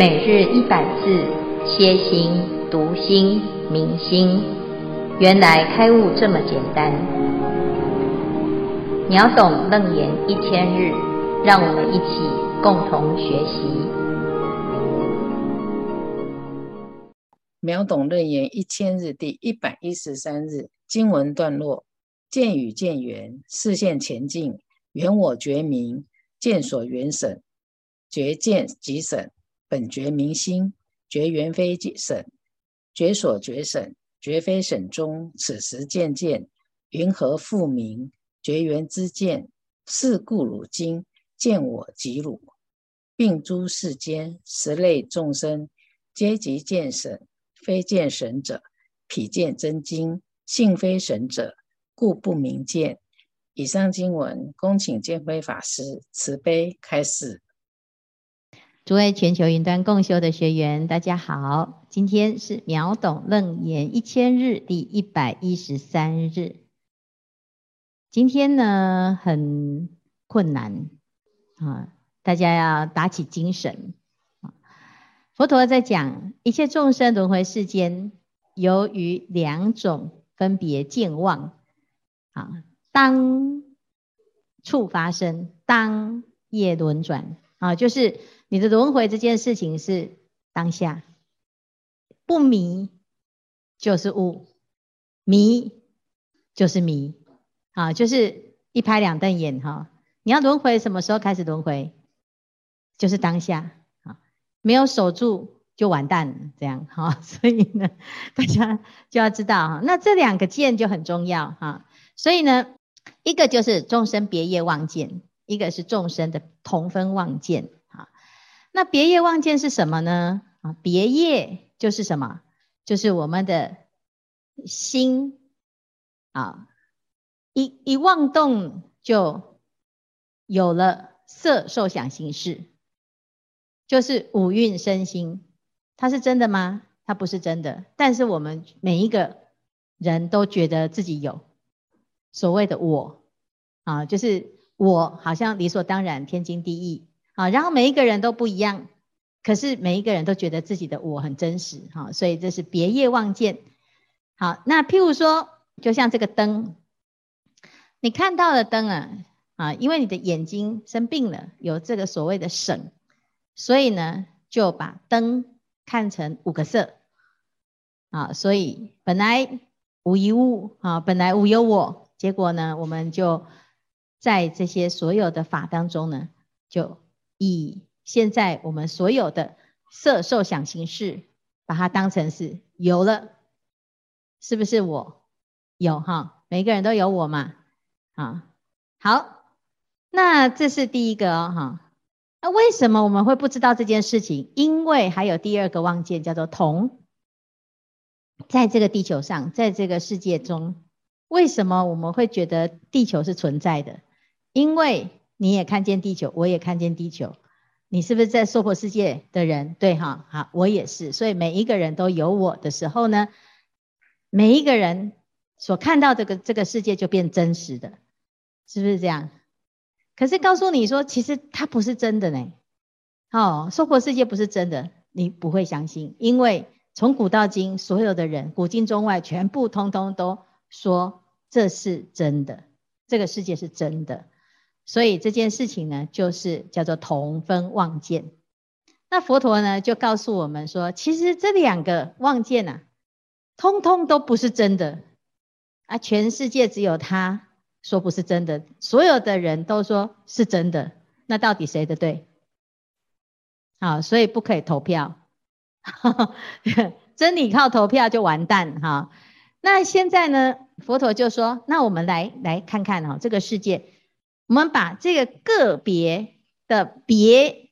每日一百字，歇心、读心、明心，原来开悟这么简单。秒懂楞严一千日，让我们一起共同学习。秒懂楞严一千日第一百一十三日经文段落：见与见缘，视线前进，缘我觉明，见所缘审，觉见即审。本觉明心，觉缘非审，觉所觉省，觉非省中。此时见见，云何复明？觉缘之见，是故汝今见我即汝，并诸世间十类众生，皆即见审，非见审者，彼见真经，性非审者，故不明见。以上经文，恭请见辉法师慈悲开示。诸位全球云端共修的学员，大家好！今天是秒懂楞严一千日第一百一十三日。今天呢，很困难啊，大家要打起精神。佛陀在讲一切众生轮回世间，由于两种分别见妄啊，当处发生，当业轮转啊，就是。你的轮回这件事情是当下，不迷就是悟，迷就是迷，啊，就是一拍两瞪眼哈。你要轮回什么时候开始轮回？就是当下啊，没有守住就完蛋，这样哈。所以呢，大家就要知道哈，那这两个见就很重要哈。所以呢，一个就是众生别业妄见，一个是众生的同分妄见。那别业妄见是什么呢？啊，别业就是什么？就是我们的心啊，一一妄动就有了色受想行识，就是五蕴身心。它是真的吗？它不是真的。但是我们每一个人都觉得自己有所谓的我啊，就是我好像理所当然，天经地义。啊，然后每一个人都不一样，可是每一个人都觉得自己的我很真实，哈，所以这是别业望见。好，那譬如说，就像这个灯，你看到的灯啊，啊，因为你的眼睛生病了，有这个所谓的审，所以呢，就把灯看成五个色，啊，所以本来无一物，啊，本来无有我，结果呢，我们就在这些所有的法当中呢，就以现在我们所有的色受想行识，把它当成是有了，是不是我有哈？每个人都有我嘛？啊，好，那这是第一个哦哈。那为什么我们会不知道这件事情？因为还有第二个妄见叫做同，在这个地球上，在这个世界中，为什么我们会觉得地球是存在的？因为你也看见地球，我也看见地球。你是不是在娑婆世界的人？对哈，好，我也是。所以每一个人都有我的时候呢，每一个人所看到这个这个世界就变真实的，是不是这样？可是告诉你说，其实它不是真的呢。哦，娑婆世界不是真的，你不会相信，因为从古到今，所有的人，古今中外，全部通通都说这是真的，这个世界是真的。所以这件事情呢，就是叫做同分妄见。那佛陀呢，就告诉我们说，其实这两个妄见啊，通通都不是真的啊！全世界只有他说不是真的，所有的人都说是真的。那到底谁的对？好，所以不可以投票。真理靠投票就完蛋哈。那现在呢，佛陀就说，那我们来来看看哈，这个世界。我们把这个个别的别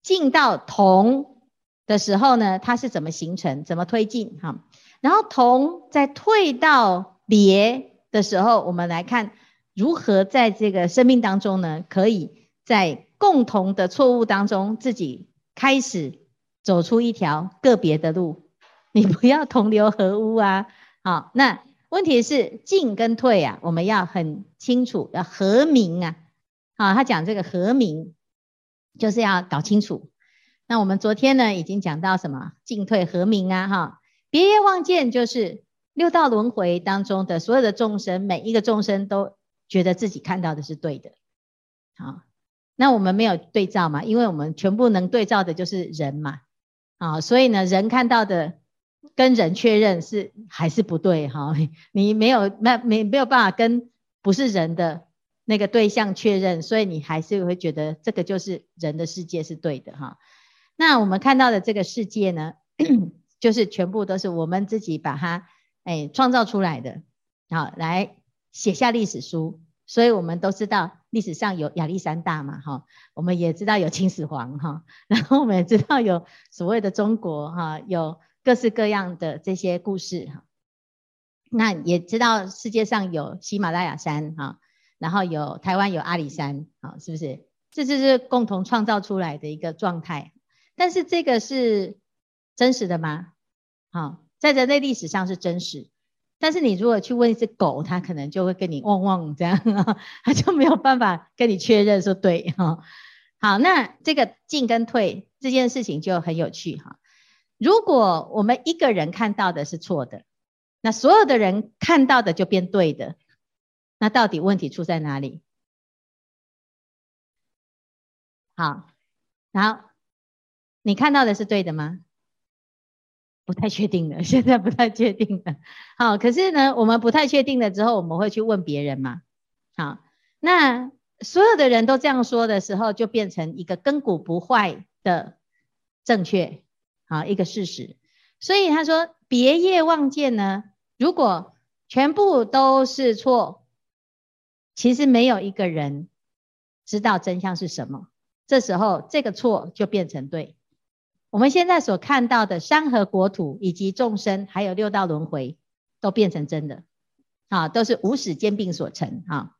进到同的时候呢，它是怎么形成、怎么推进？哈，然后同再退到别的时候，我们来看如何在这个生命当中呢，可以在共同的错误当中自己开始走出一条个别的路。你不要同流合污啊！好，那。问题是进跟退啊，我们要很清楚，要和明啊。好，他讲这个和明，就是要搞清楚。那我们昨天呢，已经讲到什么进退和明啊，哈，别业望见就是六道轮回当中的所有的众生，每一个众生都觉得自己看到的是对的，好，那我们没有对照嘛，因为我们全部能对照的就是人嘛，啊，所以呢，人看到的跟人确认是还是不对哈，你没有没没没有办法跟不是人的那个对象确认，所以你还是会觉得这个就是人的世界是对的哈。那我们看到的这个世界呢，就是全部都是我们自己把它哎创造出来的，好，来写下历史书。所以我们都知道历史上有亚历山大嘛，哈，我们也知道有秦始皇哈，然后我们也知道有所谓的中国哈，有各式各样的这些故事哈。那也知道世界上有喜马拉雅山哈，然后有台湾有阿里山，啊，是不是？这就是共同创造出来的一个状态。但是这个是真实的吗？好，在人类历史上是真实。但是你如果去问一只狗，它可能就会跟你汪汪这样，它就没有办法跟你确认说对哈。好，那这个进跟退这件事情就很有趣哈。如果我们一个人看到的是错的，那所有的人看到的就变对的，那到底问题出在哪里？好，然后。你看到的是对的吗？不太确定的，现在不太确定的。好，可是呢，我们不太确定了之后，我们会去问别人嘛。好，那所有的人都这样说的时候，就变成一个亘古不坏的正确，啊，一个事实。所以他说，别业望见呢，如果全部都是错，其实没有一个人知道真相是什么。这时候，这个错就变成对。我们现在所看到的山河国土，以及众生，还有六道轮回，都变成真的，啊，都是无始兼并所成，啊，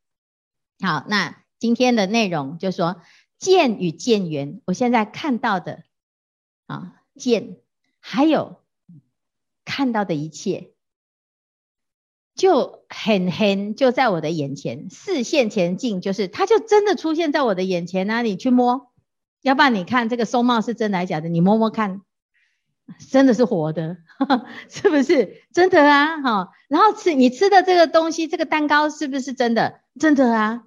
好，那今天的内容就说见与见缘，我现在看到的，啊，见，还有看到的一切，就很很就在我的眼前，视线前进，就是它就真的出现在我的眼前啊，你去摸。要不然你看这个松帽是真的还假的？你摸摸看，真的是活的，呵 呵是不是真的啊？哈，然后吃你吃的这个东西，这个蛋糕是不是真的？真的啊，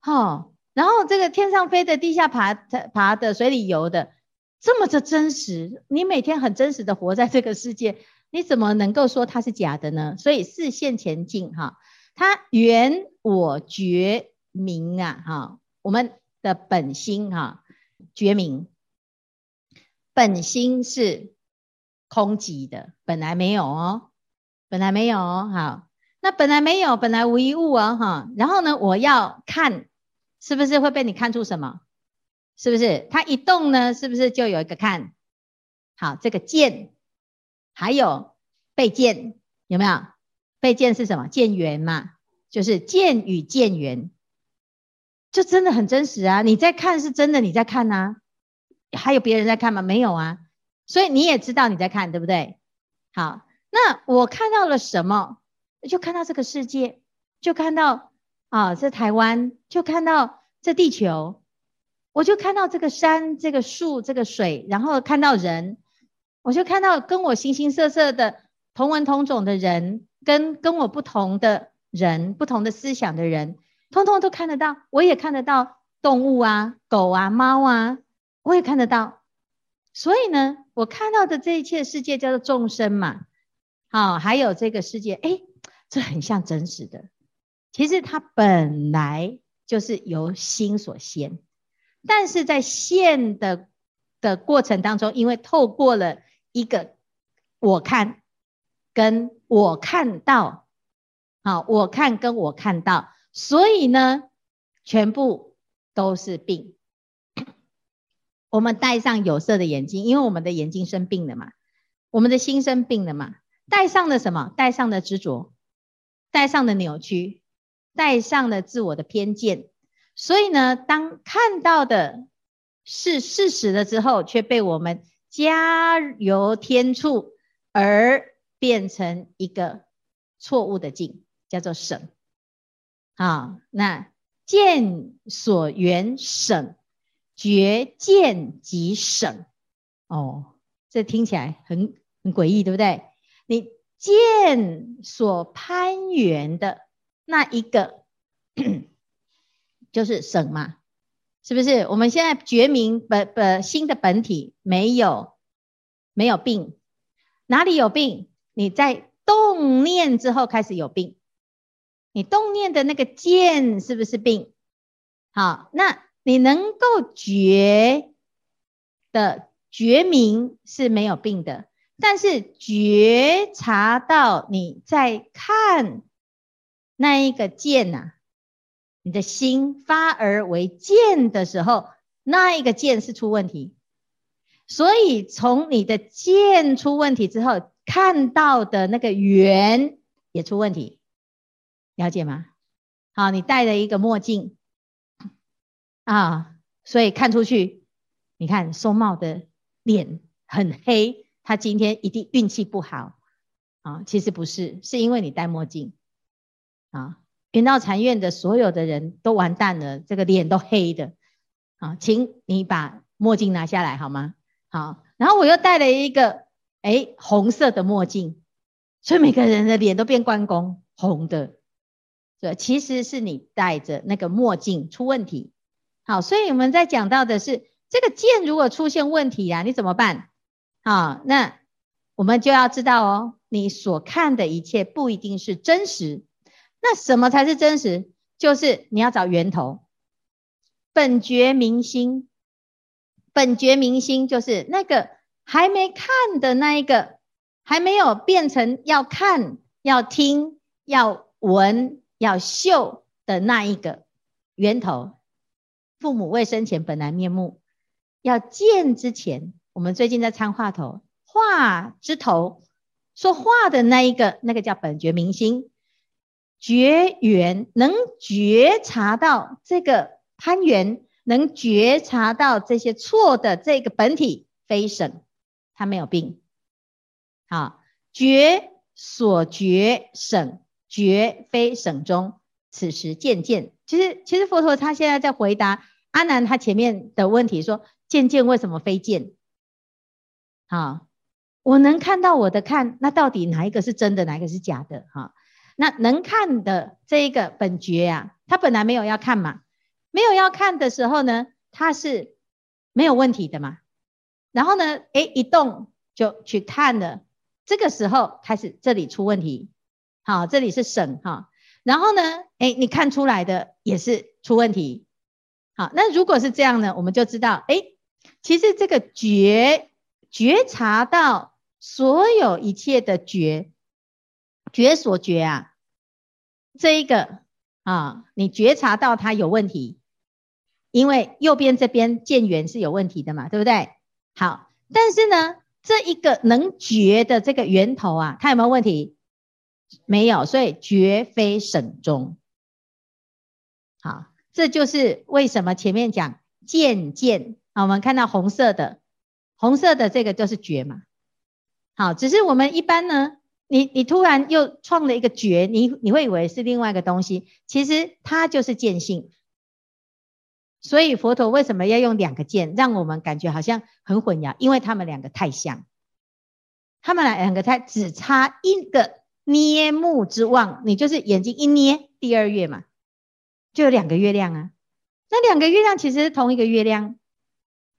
哈。然后这个天上飞的、地下爬爬的、水里游的，这么的真实，你每天很真实的活在这个世界，你怎么能够说它是假的呢？所以视线前进哈，它缘我觉明啊，哈，我们的本心哈。觉明，本心是空寂的，本来没有哦，本来没有哦。好，那本来没有，本来无一物哦，哈。然后呢，我要看，是不是会被你看出什么？是不是？它一动呢，是不是就有一个看？好，这个见，还有被见，有没有？被见是什么？见缘嘛，就是见与见缘。就真的很真实啊！你在看是真的，你在看呐、啊，还有别人在看吗？没有啊，所以你也知道你在看，对不对？好，那我看到了什么？就看到这个世界，就看到啊，这台湾，就看到这地球，我就看到这个山、这个树、这个水，然后看到人，我就看到跟我形形色色的同文同种的人，跟跟我不同的人、不同的思想的人。通通都看得到，我也看得到动物啊，狗啊，猫啊，我也看得到。所以呢，我看到的这一切世界叫做众生嘛，好，还有这个世界，诶，这很像真实的。其实它本来就是由心所现，但是在现的的过程当中，因为透过了一个我看跟我看到，好，我看跟我看到。所以呢，全部都是病。我们戴上有色的眼镜，因为我们的眼睛生病了嘛，我们的心生病了嘛。戴上了什么？戴上了执着，戴上了扭曲，戴上了自我的偏见。所以呢，当看到的是事实了之后，却被我们加油添醋，而变成一个错误的境，叫做省。啊，那见所缘省，觉见即省，哦，这听起来很很诡异，对不对？你见所攀缘的那一个，就是省嘛，是不是？我们现在觉明本本新的本体没有没有病，哪里有病？你在动念之后开始有病，你动念的那个见是不是病？好，那你能够觉的觉明是没有病的，但是觉察到你在看那一个见呐、你的心发而为箭的时候，那一个箭是出问题。所以从你的箭出问题之后，看到的那个缘也出问题，了解吗？好，你戴了一个墨镜。啊，所以看出去，你看松茂的脸很黑，他今天一定运气不好啊。其实不是，是因为你戴墨镜啊。圆道禅院的所有的人都完蛋了，这个脸都黑的啊，请你把墨镜拿下来好吗？好，然后我又戴了一个哎红色的墨镜，所以每个人的脸都变关公红的，对，其实是你戴着那个墨镜出问题。好，所以我们在讲到的是这个剑如果出现问题啊，你怎么办？好，那我们就要知道哦，你所看的一切不一定是真实。那什么才是真实？就是你要找源头，本觉明心。本觉明心就是那个还没看的那一个，还没有变成要看、要听、要闻、要嗅的那一个源头。父母未生前本来面目，要见之前，我们最近在参话头，话之头说话的那一个，那个叫本觉明心，觉缘能觉察到这个攀缘，能觉察到这些错的这个本体非省，他没有病。好，觉所觉省，觉非省中，此时渐渐。其实，其实佛陀他现在在回答阿难他前面的问题，说“渐渐为什么非见？”好，我能看到我的看，那到底哪一个是真的，哪一个是假的？哈，那能看的这一个本觉呀，他本来没有要看嘛，没有要看的时候呢，他是没有问题的嘛。然后呢，诶，一动就去看了，这个时候开始这里出问题。好，这里是省哈。然后呢，哎，你看出来的也是出问题。好，那如果是这样呢，我们就知道，哎，其实这个觉觉察到所有一切的觉觉所觉啊，这一个啊，你觉察到它有问题，因为右边这边见缘是有问题的嘛，对不对？好，但是呢，这一个能觉的这个源头啊，它有没有问题？没有，所以绝非省中。好，这就是为什么前面讲渐渐啊，我们看到红色的，红色的这个就是觉嘛。好，只是我们一般呢，你你突然又创了一个觉，你你会以为是另外一个东西，其实它就是见性。所以佛陀为什么要用两个见，让我们感觉好像很混淆？因为他们两个太像，他们两个太只差一个。捏目之望，你就是眼睛一捏，第二月嘛，就有两个月亮啊。那两个月亮其实是同一个月亮，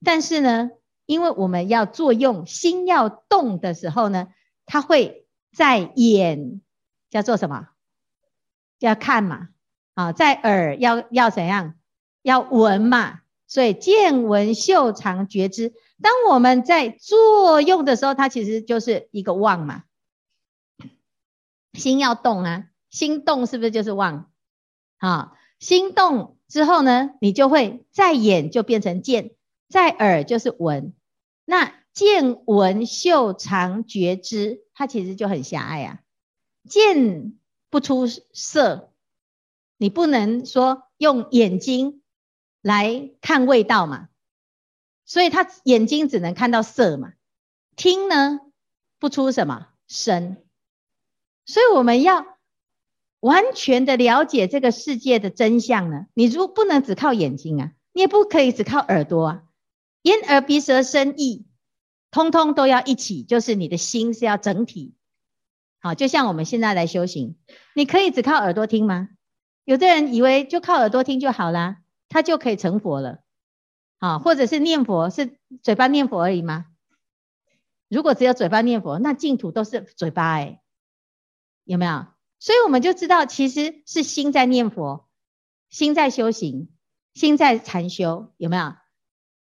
但是呢，因为我们要作用，心要动的时候呢，它会在眼叫做什么？要看嘛，啊，在耳要要怎样？要闻嘛。所以见闻嗅尝觉知，当我们在作用的时候，它其实就是一个望嘛。心要动啊，心动是不是就是望？好，心动之后呢，你就会在眼就变成见，在耳就是闻。那见闻嗅尝觉知，它其实就很狭隘啊。见不出色，你不能说用眼睛来看味道嘛，所以他眼睛只能看到色嘛。听呢，不出什么声。所以我们要完全的了解这个世界的真相呢，你如不能只靠眼睛啊，你也不可以只靠耳朵啊，眼耳鼻舌身意，通通都要一起，就是你的心是要整体。好，就像我们现在来修行，你可以只靠耳朵听吗？有的人以为就靠耳朵听就好啦，他就可以成佛了。好，或者是念佛，是嘴巴念佛而已吗？如果只有嘴巴念佛，那净土都是嘴巴诶，有没有？所以我们就知道，其实是心在念佛，心在修行，心在禅修，有没有？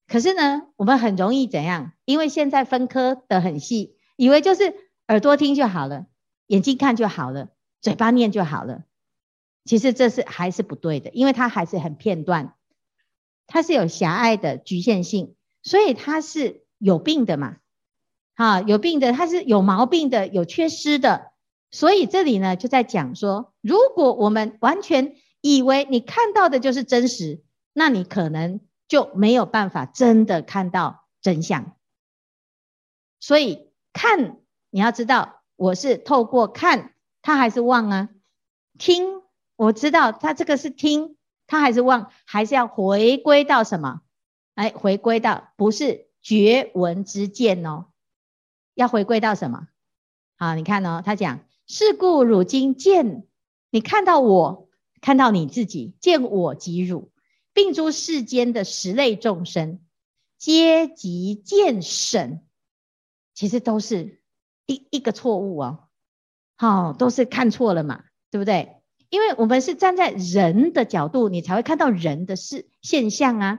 可是呢，我们很容易怎样？因为现在分科得很细，以为就是耳朵听就好了。眼睛看就好了，嘴巴念就好了。其实这是还是不对的，因为它还是很片段，它是有狭隘的局限性，所以它是有病的嘛。哈，有病的，它是有毛病的，有缺失的。所以这里呢，就在讲说，如果我们完全以为你看到的就是真实，那你可能就没有办法真的看到真相。所以看，你要知道。我是透过看，他还是忘啊？听，我知道他这个是听，他还是忘，还是要回归到什么？哎，回归到不是觉闻之见哦，要回归到什么？好，你看哦，他讲，是故汝今见，你看到我，看到你自己，见我即汝，并诸世间的十类众生，皆即见审，其实都是。一一个错误哦，好，都是看错了嘛，对不对？因为我们是站在人的角度，你才会看到人的事现象啊。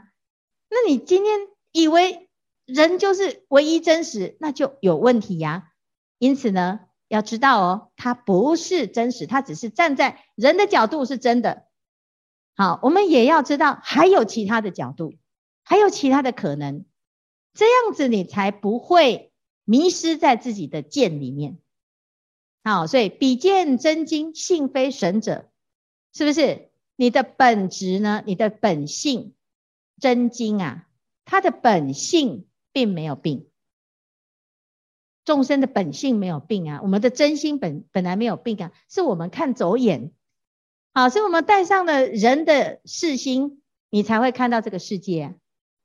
那你今天以为人就是唯一真实，那就有问题呀。因此呢，要知道哦，它不是真实，它只是站在人的角度是真的。好，我们也要知道还有其他的角度，还有其他的可能，这样子你才不会。迷失在自己的见里面，好，所以比见真经，性非神者，是不是？你的本质呢？你的本性真经啊，它的本性并没有病。众生的本性没有病啊，我们的真心本本来没有病啊，是我们看走眼，好，是我们带上了人的视心，你才会看到这个世界。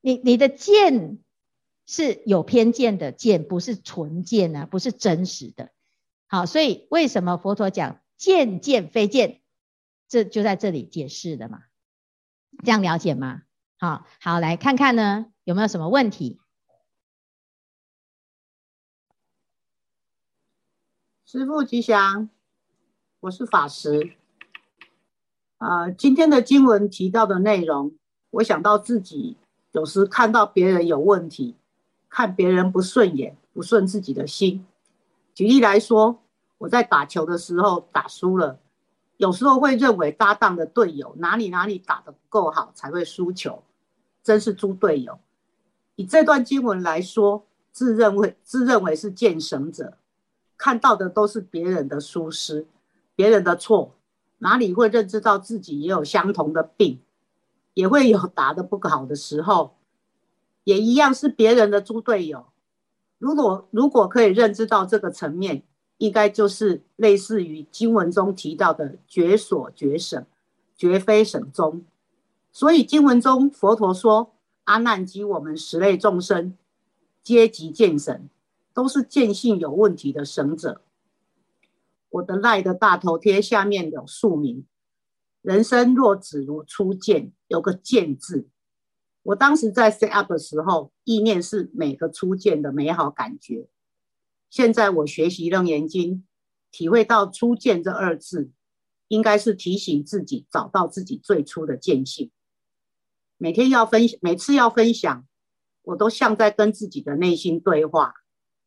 你你的见。是有偏见的见，不是纯见啊，不是真实的。好，所以为什么佛陀讲见见非见，这就在这里解释的嘛。这样了解吗？好，好，来看看呢，有没有什么问题？师父吉祥，我是法师。啊、今天的经文提到的内容，我想到自己有时看到别人有问题。看别人不顺眼，不顺自己的心。举例来说，我在打球的时候打输了，有时候会认为搭档的队友哪里哪里打得不够好才会输球，真是猪队友。以这段经文来说，自认为自认为是见审者，看到的都是别人的疏失，别人的错，哪里会认知到自己也有相同的病，也会有打得不好的时候。也一样是别人的猪队友。如果如果可以认知到这个层面，应该就是类似于经文中提到的觉所觉审，绝非审宗。所以经文中佛陀说，阿难及我们十类众生，皆即见神，都是见性有问题的神者。我的赖的大头贴下面有署名：人生若只如初见，有个见字。我当时在 set up 的时候，意念是每个初见的美好感觉。现在我学习楞严经，体会到初见这二字，应该是提醒自己找到自己最初的见性。每天要分，每次要分享，我都像在跟自己的内心对话，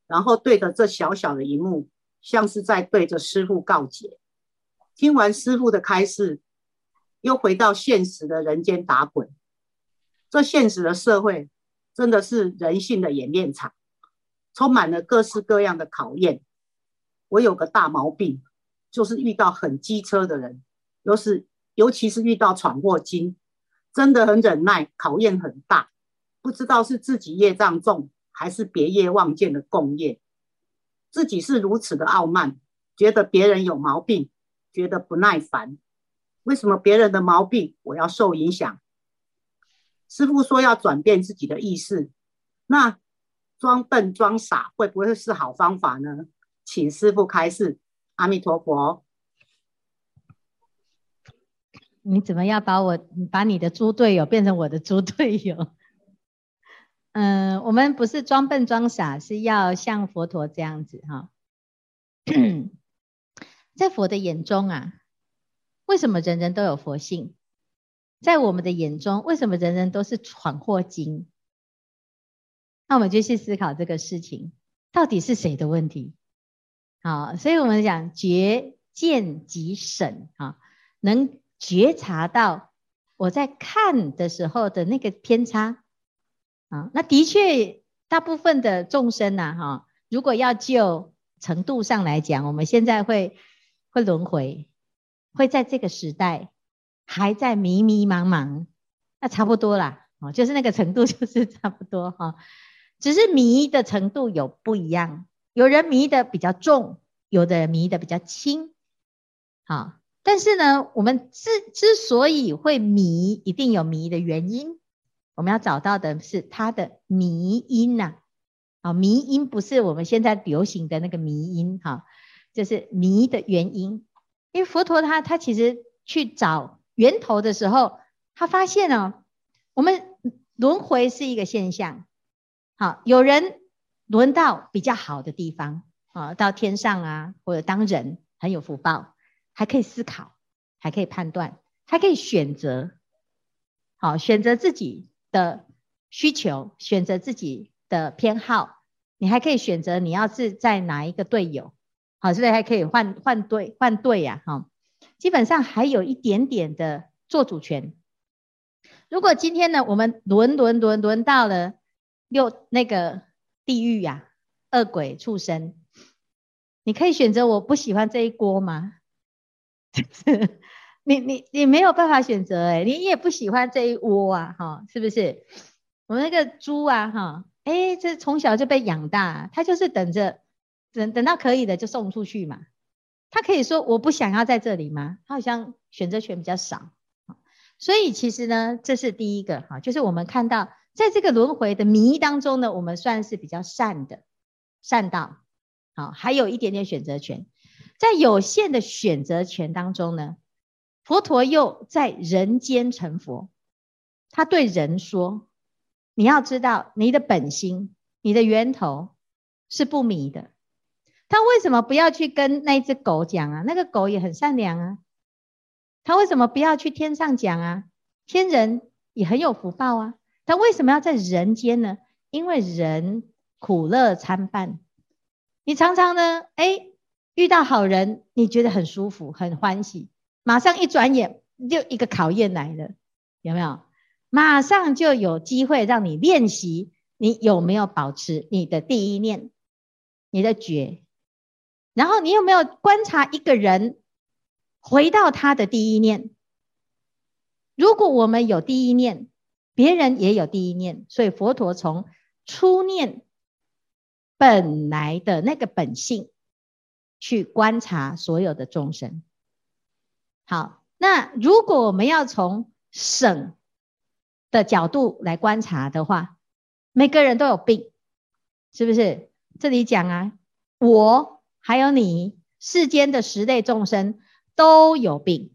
然后对着这小小的一幕，像是在对着师父告解。听完师父的开示，又回到现实的人间打滚。这现实的社会真的是人性的演练场，充满了各式各样的考验。我有个大毛病，就是遇到很机车的人，尤是尤其是遇到闯祸精，真的很忍耐，考验很大。不知道是自己业障重，还是别业妄见的共业，自己是如此的傲慢，觉得别人有毛病，觉得不耐烦。为什么别人的毛病我要受影响？师傅说要转变自己的意识，那装笨装傻会不会是好方法呢？请师傅开示。阿弥陀佛。你怎么要把我把你的猪队友变成我的猪队友？嗯，我们不是装笨装傻，是要像佛陀这样子哈。在佛的眼中啊，为什么人人都有佛性？在我们的眼中，为什么人人都是闯祸精？那我们就去思考这个事情，到底是谁的问题？好，所以我们讲觉见即审啊，能。觉察到我在看的时候的那个偏差啊，那的确大部分的众生呐，哈，如果要就程度上来讲，我们现在会会轮回，会在这个时代还在迷迷茫茫，那差不多啦，哦，就是那个程度就是差不多哈，只是迷的程度有不一样，有人迷的比较重，有的迷的比较轻，好。但是呢，我们之之所以会迷，一定有迷的原因。我们要找到的是它的迷因呐。啊，迷因不是我们现在流行的那个迷因哈，就是迷的原因。因为佛陀他他其实去找源头的时候，他发现哦，我们轮回是一个现象。好，有人轮到比较好的地方啊，到天上啊，或者当人很有福报。还可以思考，还可以判断，还可以选择，好，选择自己的需求，选择自己的偏好。你还可以选择你要是在哪一个队友，好，所以还可以换换队换队呀，哈。基本上还有一点点的做主权。如果今天呢，我们轮轮轮轮到了六那个地狱呀，恶鬼畜生，你可以选择我不喜欢这一锅吗？你你你没有办法选择哎，你也不喜欢这一窝啊哈，是不是？我们那个猪啊哈，哎，这从小就被养大，它就是等着等等到可以的就送出去嘛。它可以说我不想要在这里吗？它好像选择权比较少。所以其实呢，这是第一个哈，就是我们看到在这个轮回的迷当中呢，我们算是比较善的善道，好，还有一点点选择权。在有限的选择权当中呢，佛陀又在人间成佛。他对人说：“你要知道，你的本心，你的源头是不迷的。他为什么不要去跟那只狗讲啊？那个狗也很善良啊。他为什么不要去天上讲啊？天人也很有福报啊。他为什么要在人间呢？因为人苦乐参半。你常常呢，哎。”遇到好人，你觉得很舒服、很欢喜，马上一转眼就一个考验来了，有没有？马上就有机会让你练习，你有没有保持你的第一念、你的觉？然后你有没有观察一个人，回到他的第一念？如果我们有第一念，别人也有第一念，所以佛陀从初念本来的那个本性。去观察所有的众生。好，那如果我们要从省的角度来观察的话，每个人都有病，是不是？这里讲啊，我还有你，世间的十类众生都有病，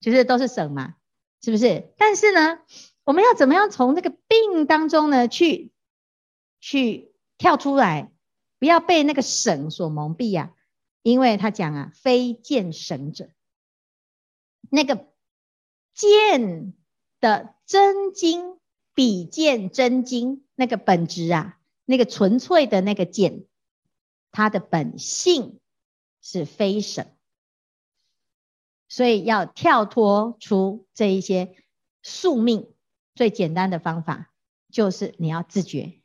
就是都是省嘛，是不是？但是呢，我们要怎么样从这个病当中呢，去去跳出来，不要被那个省所蒙蔽呀、啊。因为他讲啊，非见省者，那个见的真经比见真经那个本质啊，那个纯粹的那个见，它的本性是非神，所以要跳脱出这一些宿命，最简单的方法就是你要自觉。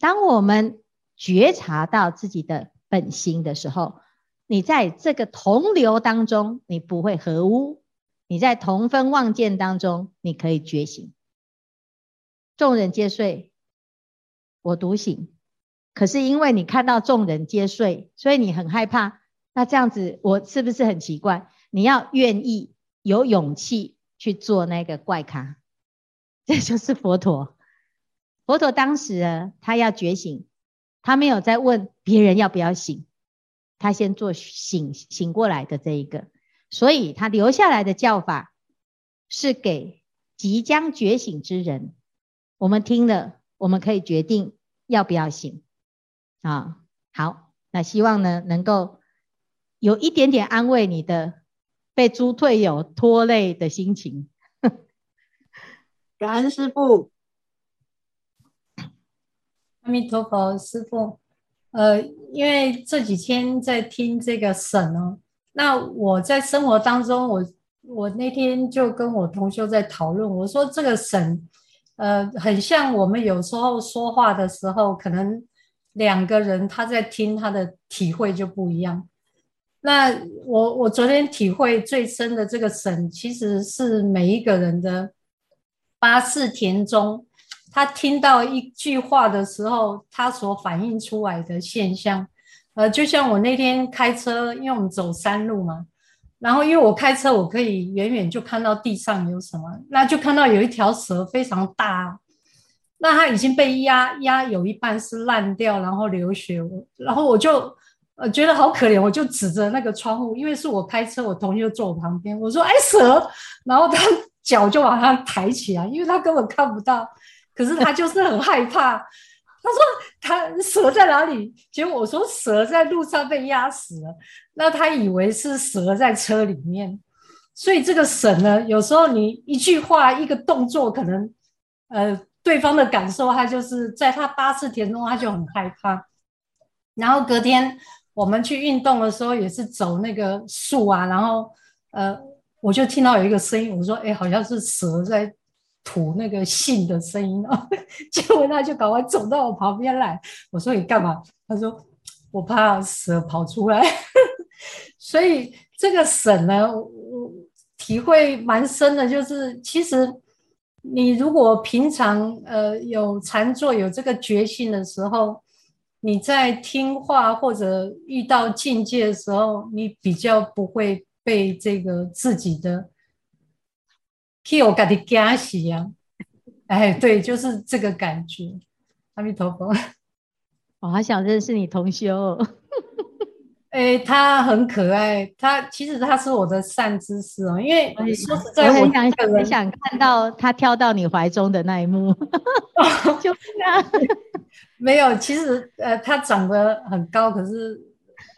当我们觉察到自己的本心的时候，你在这个同流当中，你不会合污；你在同分妄见当中，你可以觉醒。众人皆睡，我独醒。可是因为你看到众人皆睡，所以你很害怕。那这样子，我是不是很奇怪？你要愿意有勇气去做那个怪咖，这就是佛陀。佛陀当时呢，他要觉醒，他没有在问别人要不要醒，他先做醒醒过来的这一个，所以他留下来的教法是给即将觉醒之人。我们听了，我们可以决定要不要醒啊。好，那希望呢能够有一点点安慰你的被猪队友拖累的心情。感恩师父。阿弥陀佛，师父。呃，因为这几天在听这个神哦，那我在生活当中，我我那天就跟我同修在讨论，我说这个神，呃，很像我们有时候说话的时候，可能两个人他在听，他的体会就不一样。那我我昨天体会最深的这个神，其实是每一个人的。八四田中，他听到一句话的时候，他所反映出来的现象，呃，就像我那天开车，因为我们走山路嘛，然后因为我开车，我可以远远就看到地上有什么，那就看到有一条蛇非常大，那它已经被压压有一半是烂掉，然后流血，然后我就呃觉得好可怜，我就指着那个窗户，因为是我开车，我同学坐我旁边，我说：“哎，蛇！”然后他。脚就往上抬起来，因为他根本看不到，可是他就是很害怕。他说：“他蛇在哪里？”结果我说：“蛇在路上被压死了。”那他以为是蛇在车里面。所以这个神呢，有时候你一句话、一个动作，可能呃对方的感受，他就是在他八次田中，他就很害怕。然后隔天我们去运动的时候，也是走那个树啊，然后呃。我就听到有一个声音，我说：“哎，好像是蛇在吐那个信的声音哦。”结果他就赶快走到我旁边来。我说：“你干嘛？”他说：“我怕蛇跑出来。”所以这个省呢，我体会蛮深的，就是其实你如果平常呃有禅坐有这个觉性的时候，你在听话或者遇到境界的时候，你比较不会。被这个自己的 kill 给的惊死啊！哎，对，就是这个感觉。阿弥陀佛，我好想认识你同修。哎，他很可爱，他其实他是我的善知识哦。因为说实在，我很想很想看到他跳到你怀中的那一幕。就是啊，没有，其实呃，他长得很高，可是。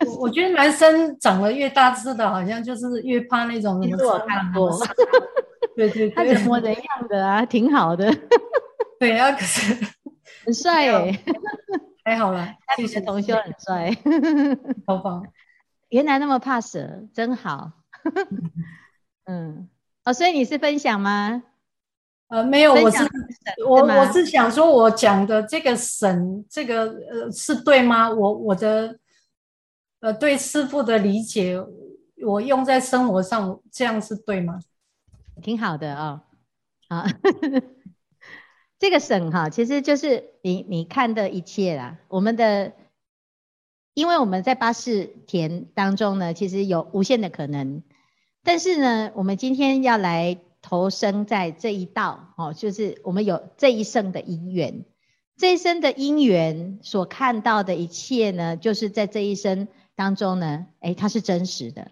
我我觉得男生长得越大只的，好像就是越怕那种什么。我看过，对对对，他怎么怎样的啊，挺好的。对啊，可是 很帅哎，还好啦，谢谢同修很帅。好棒，原来那么怕蛇，真好。嗯，哦，所以你是分享吗？呃，没有，我是我我是想说，我讲的这个神，这个呃是对吗？我我的。呃，对师傅的理解，我用在生活上，这样是对吗？挺好的哦。啊，这个省哈，其实就是你你看的一切啦。我们的，因为我们在八识田当中呢，其实有无限的可能。但是呢，我们今天要来投生在这一道哦，就是我们有这一生的因缘，这一生的因缘所看到的一切呢，就是在这一生。当中呢，诶，它是真实的。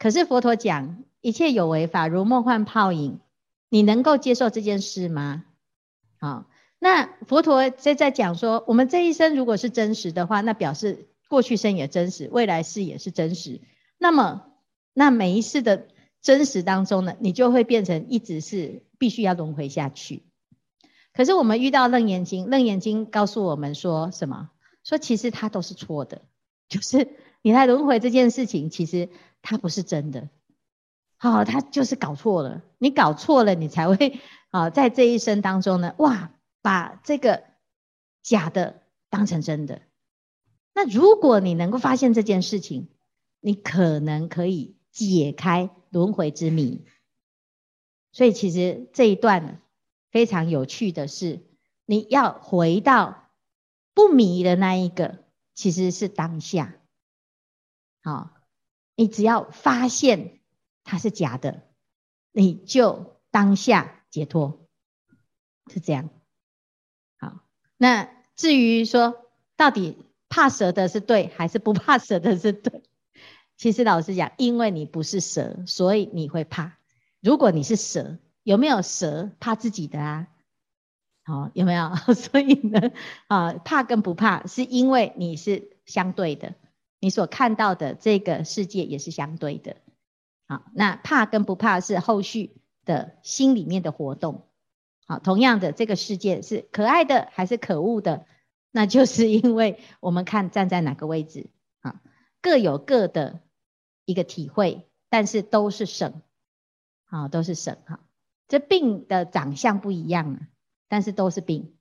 可是佛陀讲，一切有为法如梦幻泡影，你能够接受这件事吗？好，那佛陀在在讲说，我们这一生如果是真实的话，那表示过去生也真实，未来世也是真实。那么，那每一世的真实当中呢，你就会变成一直是必须要轮回下去。可是我们遇到楞严经，楞严经告诉我们说什么？说其实它都是错的。就是你来轮回这件事情，其实它不是真的，好，它就是搞错了。你搞错了，你才会啊，在这一生当中呢，哇，把这个假的当成真的。那如果你能够发现这件事情，你可能可以解开轮回之谜。所以其实这一段非常有趣的是，你要回到不迷的那一个。其实是当下，好，你只要发现它是假的，你就当下解脱，是这样。好那至于说到底怕蛇的是对还是不怕蛇的是对？其实老实讲，因为你不是蛇，所以你会怕。如果你是蛇，有没有蛇怕自己的啊？好，有没有？所以呢，啊，怕跟不怕，是因为你是相对的，你所看到的这个世界也是相对的。好，那怕跟不怕是后续的心里面的活动。好，同样的，这个世界是可爱的还是可恶的？那就是因为我们看站在哪个位置啊，各有各的一个体会，但是都是神，好，都是神哈。这病的长相不一样啊。但是都是病，